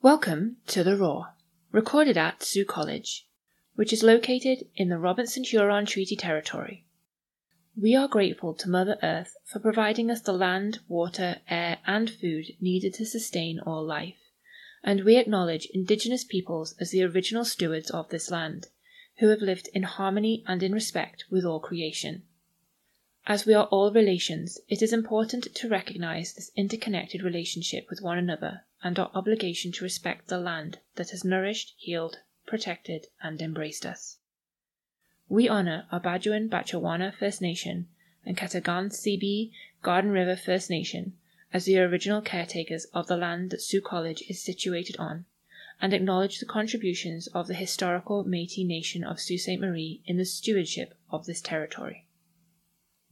Welcome to The Roar, recorded at Sault College, which is located in the Robinson Huron Treaty Territory. We are grateful to Mother Earth for providing us the land, water, air, and food needed to sustain all life, and we acknowledge Indigenous peoples as the original stewards of this land, who have lived in harmony and in respect with all creation. As we are all relations, it is important to recognize this interconnected relationship with one another and our obligation to respect the land that has nourished, healed, protected, and embraced us. We honor our Bajuan Batchewana First Nation and Katagan Sebi Garden River First Nation as the original caretakers of the land that Sault College is situated on, and acknowledge the contributions of the historical Métis Nation of Sault Ste. Marie in the stewardship of this territory.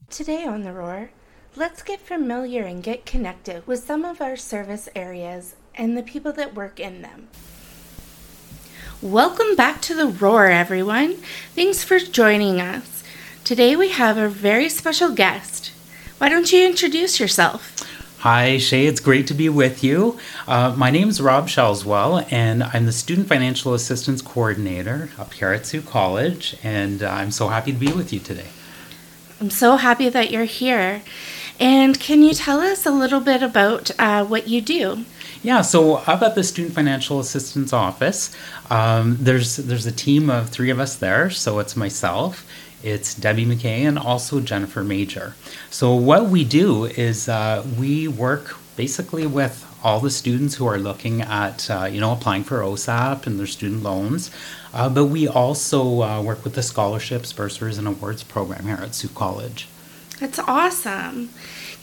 Today on The Roar, let's get familiar and get connected with some of our service areas and the people that work in them. Welcome back to The Roar, everyone. Thanks for joining us. Today we have a very special guest. Why don't you introduce yourself? Hi, Shay. It's great to be with you. Uh, my name is Rob Shelswell, and I'm the Student Financial Assistance Coordinator up here at Sault College, and I'm so happy to be with you today. I'm so happy that you're here. And can you tell us a little bit about uh, what you do? Yeah, so up at the Student Financial Assistance Office, um, there's there's a team of three of us there. So it's myself, it's Debbie McKay, and also Jennifer Major. So what we do is uh, we work basically with all the students who are looking at uh, you know applying for OSAP and their student loans. Uh, but we also uh, work with the scholarships, bursaries, and awards program here at Sault College. That's awesome.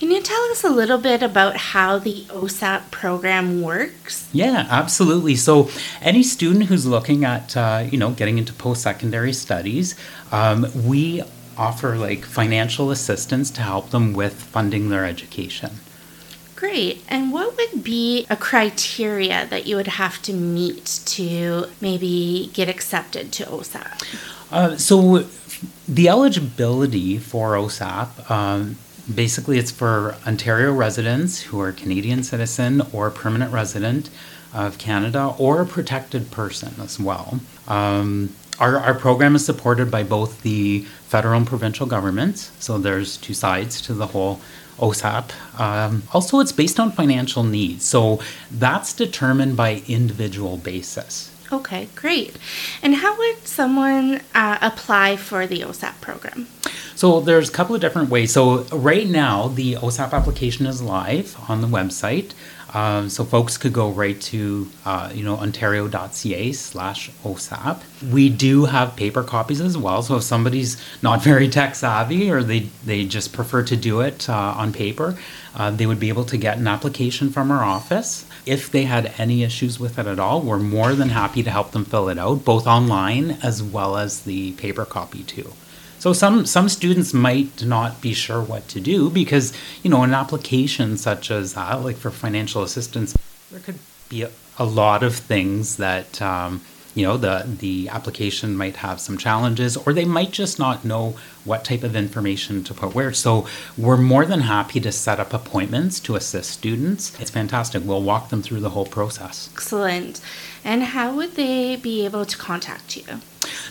Can you tell us a little bit about how the OSAP program works? Yeah, absolutely. So, any student who's looking at, uh, you know, getting into post-secondary studies, um, we offer like financial assistance to help them with funding their education. Great. And what would be a criteria that you would have to meet to maybe get accepted to OSAP? Uh, so, the eligibility for OSAP, um, basically, it's for Ontario residents who are Canadian citizen or permanent resident of Canada or a protected person as well. Um, our, our program is supported by both the federal and provincial governments, so there's two sides to the whole OSAP. Um, also, it's based on financial needs, so that's determined by individual basis. Okay, great. And how would someone uh, apply for the OSAP program? So there's a couple of different ways. So right now, the OSAP application is live on the website. Um, so folks could go right to uh, you know ontario.ca slash OSAP. We do have paper copies as well. So if somebody's not very tech savvy or they they just prefer to do it uh, on paper, uh, they would be able to get an application from our office. If they had any issues with it at all, we're more than happy to help them fill it out, both online as well as the paper copy too. So some some students might not be sure what to do because you know an application such as that, like for financial assistance, there could be a, a lot of things that um, you know the the application might have some challenges, or they might just not know what type of information to put where. So we're more than happy to set up appointments to assist students. It's fantastic. We'll walk them through the whole process. Excellent. And how would they be able to contact you?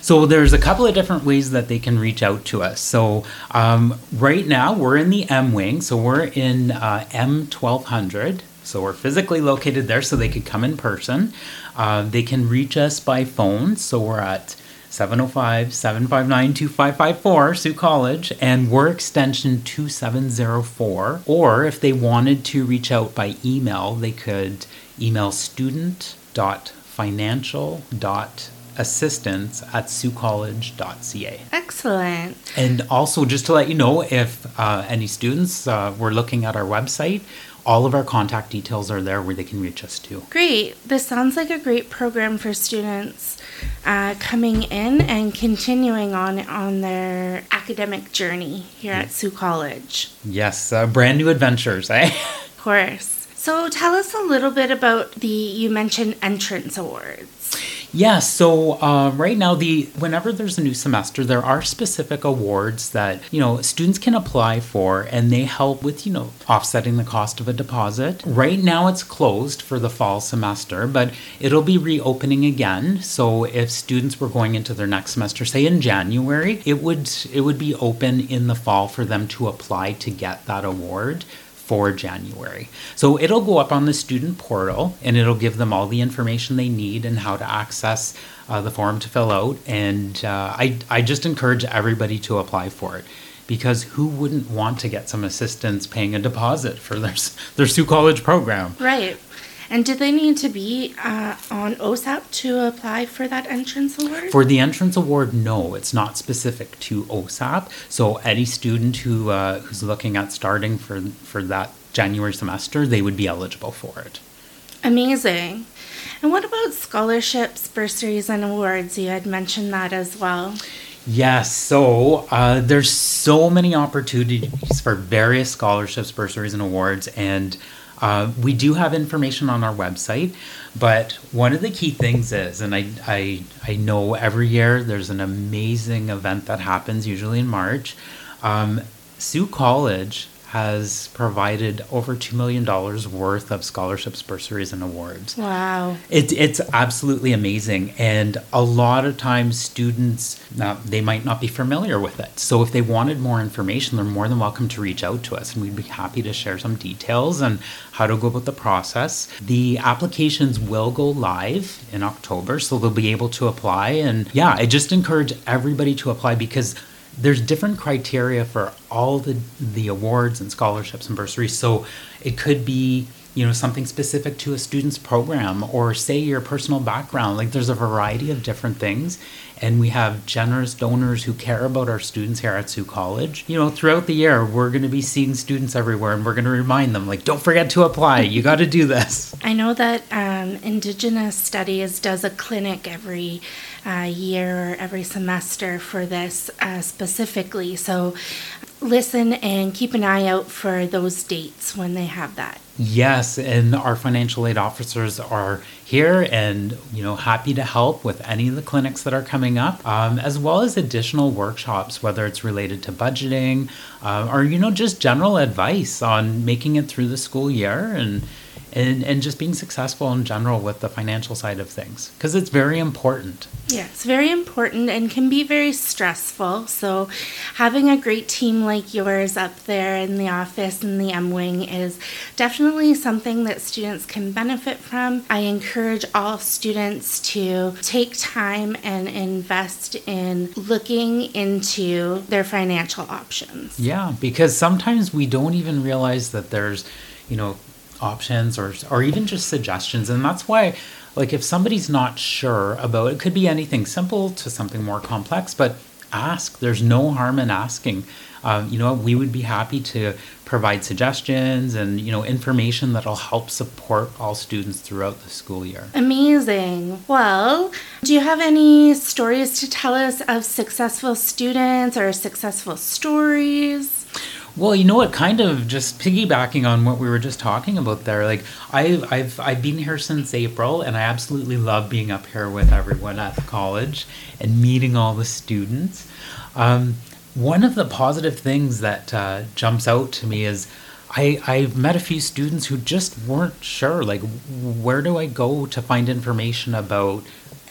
So there's a couple of different ways that they can reach out to us. So um, right now we're in the M wing, so we're in uh, M1200. So we're physically located there, so they could come in person. Uh, they can reach us by phone, so we're at 705 759 2554, Sault College, and we're extension 2704. Or if they wanted to reach out by email, they could email student.financial.financial assistance at saultcollege.ca. Excellent. And also, just to let you know, if uh, any students uh, were looking at our website, all of our contact details are there where they can reach us too. Great. This sounds like a great program for students uh, coming in and continuing on on their academic journey here at Sault College. Yes, uh, brand new adventures, eh? Of course. So tell us a little bit about the you mentioned entrance awards. Yeah, so uh, right now, the whenever there's a new semester, there are specific awards that you know students can apply for, and they help with you know offsetting the cost of a deposit. Right now, it's closed for the fall semester, but it'll be reopening again. So if students were going into their next semester, say in January, it would it would be open in the fall for them to apply to get that award for January. So it'll go up on the student portal and it'll give them all the information they need and how to access uh, the form to fill out. And uh, I, I just encourage everybody to apply for it because who wouldn't want to get some assistance paying a deposit for their, their Sault College program? Right. And do they need to be uh, on OSAP to apply for that entrance award? For the entrance award, no, it's not specific to OSAP. So any student who uh, who's looking at starting for for that January semester, they would be eligible for it. Amazing. And what about scholarships, bursaries, and awards? You had mentioned that as well. Yes, so uh, there's so many opportunities for various scholarships, bursaries, and awards, and uh, we do have information on our website, but one of the key things is, and I, I, I know every year there's an amazing event that happens, usually in March. Um, Sault College has provided over $2 million worth of scholarships, bursaries, and awards. Wow. It, it's absolutely amazing. And a lot of times, students, uh, they might not be familiar with it. So, if they wanted more information, they're more than welcome to reach out to us, and we'd be happy to share some details and how to go about the process. The applications will go live in October, so they'll be able to apply. And yeah, I just encourage everybody to apply because there's different criteria for all the the awards and scholarships and bursaries. So it could be you know something specific to a student's program or say your personal background like there's a variety of different things and we have generous donors who care about our students here at sault College. You know, throughout the year, we're going to be seeing students everywhere, and we're going to remind them, like, don't forget to apply. You got to do this. I know that um, Indigenous Studies does a clinic every uh, year or every semester for this uh, specifically. So listen and keep an eye out for those dates when they have that. Yes, and our financial aid officers are here and you know happy to help with any of the clinics that are coming up, um, as well as additional workshops, whether it's related to budgeting uh, or you know just general advice on making it through the school year and and, and just being successful in general with the financial side of things because it's very important. Yeah, it's very important and can be very stressful. So, having a great team like yours up there in the office in the M Wing is definitely something that students can benefit from. I encourage all students to take time and invest in looking into their financial options. Yeah, because sometimes we don't even realize that there's, you know, options or or even just suggestions. And that's why like if somebody's not sure about it could be anything simple to something more complex but ask. There's no harm in asking. Um, you know we would be happy to provide suggestions and you know information that'll help support all students throughout the school year. Amazing. Well do you have any stories to tell us of successful students or successful stories well, you know what? Kind of just piggybacking on what we were just talking about there. Like I've I've I've been here since April, and I absolutely love being up here with everyone at the college and meeting all the students. Um, one of the positive things that uh, jumps out to me is I I've met a few students who just weren't sure. Like, where do I go to find information about?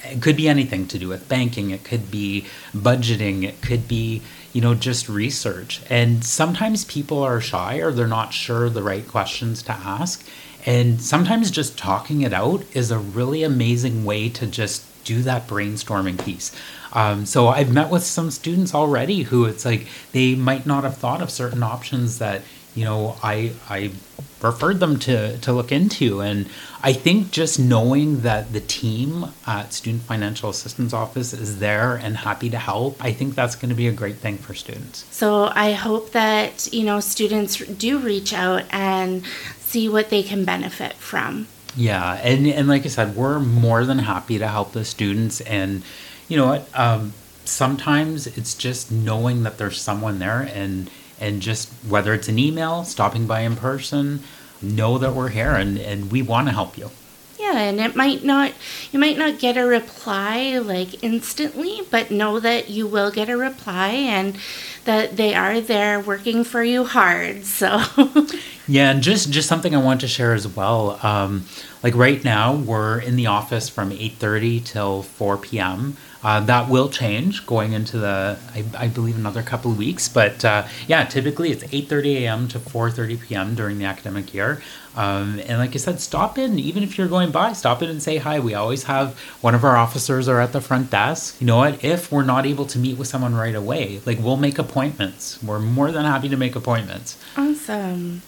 It could be anything to do with banking. It could be budgeting. It could be you know, just research. And sometimes people are shy or they're not sure the right questions to ask. And sometimes just talking it out is a really amazing way to just do that brainstorming piece. Um, so I've met with some students already who it's like they might not have thought of certain options that you know I I referred them to to look into and I think just knowing that the team at Student Financial Assistance Office is there and happy to help I think that's going to be a great thing for students. So I hope that you know students do reach out and see what they can benefit from. Yeah, and and like I said, we're more than happy to help the students and you know what um, sometimes it's just knowing that there's someone there and and just whether it's an email, stopping by in person, know that we're here and, and we want to help you. Yeah, and it might not, you might not get a reply like instantly, but know that you will get a reply and that they are there working for you hard. So, yeah, and just just something I want to share as well. Um, like right now, we're in the office from eight thirty till four p.m. Uh, that will change going into the, I, I believe, another couple of weeks. But uh, yeah, typically it's 8:30 a.m. to 4:30 p.m. during the academic year. Um, and like I said, stop in, even if you're going by, stop in and say hi. We always have one of our officers are at the front desk. You know what? If we're not able to meet with someone right away, like we'll make appointments. We're more than happy to make appointments. Awesome.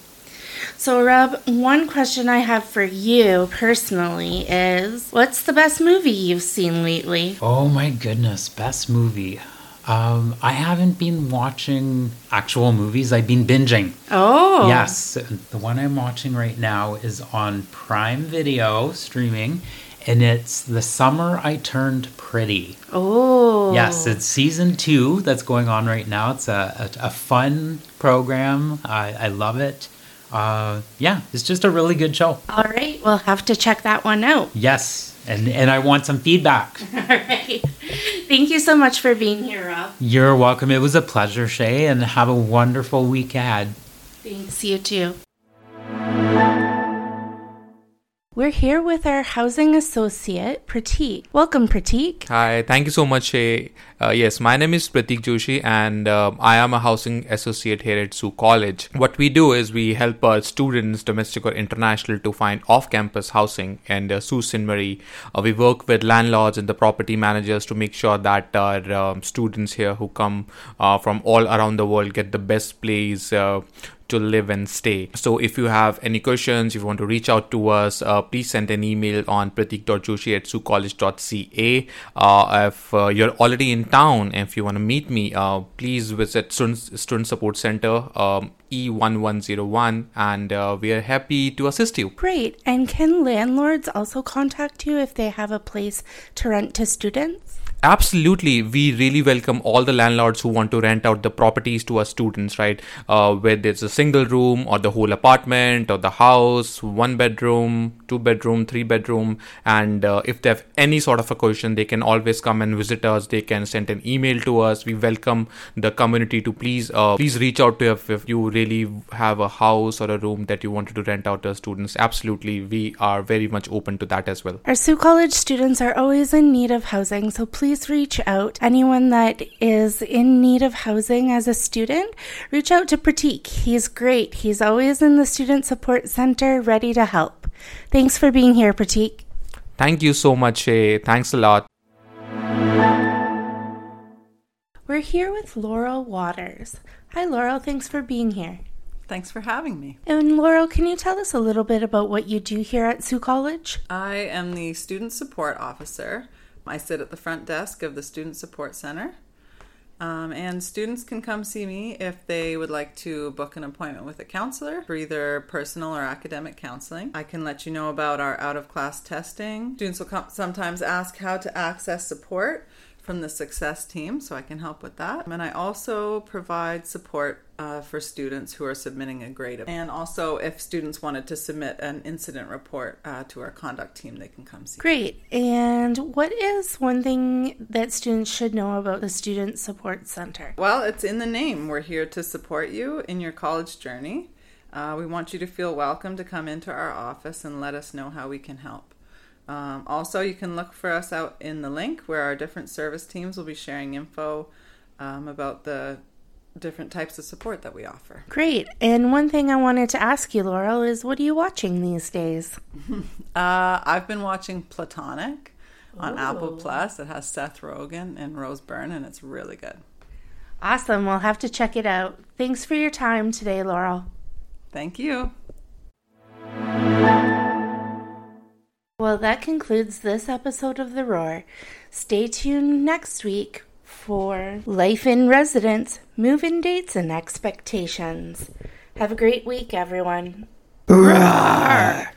So, Rob, one question I have for you personally is what's the best movie you've seen lately? Oh my goodness, best movie. Um, I haven't been watching actual movies. I've been binging. Oh. Yes. The one I'm watching right now is on Prime Video streaming, and it's The Summer I Turned Pretty. Oh. Yes, it's season two that's going on right now. It's a, a, a fun program. I, I love it. Uh, yeah, it's just a really good show. All right, we'll have to check that one out. Yes, and and I want some feedback. All right. Thank you so much for being here, Rob. You're welcome. It was a pleasure, Shay, and have a wonderful week ahead. Thanks, you too. We're here with our housing associate, Pratik. Welcome, Pratik. Hi, thank you so much. Uh, yes, my name is Pratik Joshi, and uh, I am a housing associate here at Sault College. What we do is we help our students, domestic or international, to find off campus housing. And uh, Sault Ste. Marie, uh, we work with landlords and the property managers to make sure that our um, students here who come uh, from all around the world get the best place uh, to live and stay. So if you have any questions, if you want to reach out to us, uh, please send an email on pratik.joshi at saultcollege.ca. Uh, if uh, you're already in town and if you want to meet me, uh, please visit Student, Student Support Center. Um, E1101 and uh, we are happy to assist you. Great. And can landlords also contact you if they have a place to rent to students? Absolutely, we really welcome all the landlords who want to rent out the properties to our students, right? Uh, whether it's a single room or the whole apartment or the house, one bedroom, two bedroom, three bedroom, and uh, if they have any sort of a question, they can always come and visit us. They can send an email to us. We welcome the community to please, uh, please reach out to us if you really have a house or a room that you wanted to rent out to students. Absolutely, we are very much open to that as well. Our Sault College students are always in need of housing, so please please reach out. Anyone that is in need of housing as a student, reach out to Pratik. He's great. He's always in the Student Support Center ready to help. Thanks for being here, Pratik. Thank you so much, Shay. Thanks a lot. We're here with Laurel Waters. Hi, Laurel. Thanks for being here. Thanks for having me. And Laurel, can you tell us a little bit about what you do here at Sault College? I am the student support officer. I sit at the front desk of the Student Support Center. Um, and students can come see me if they would like to book an appointment with a counselor for either personal or academic counseling. I can let you know about our out of class testing. Students will sometimes ask how to access support from the success team, so I can help with that. And I also provide support uh, for students who are submitting a grade. And also, if students wanted to submit an incident report uh, to our conduct team, they can come see. Great. And what is one thing that students should know about the Student Support Center? Well, it's in the name. We're here to support you in your college journey. Uh, we want you to feel welcome to come into our office and let us know how we can help. Um, also, you can look for us out in the link where our different service teams will be sharing info um, about the different types of support that we offer. Great. And one thing I wanted to ask you, Laurel, is what are you watching these days? uh, I've been watching Platonic on Ooh. Apple Plus. It has Seth Rogen and Rose Byrne, and it's really good. Awesome. We'll have to check it out. Thanks for your time today, Laurel. Thank you. Well, that concludes this episode of The Roar. Stay tuned next week for Life in Residence, move in dates, and expectations. Have a great week, everyone. Roar!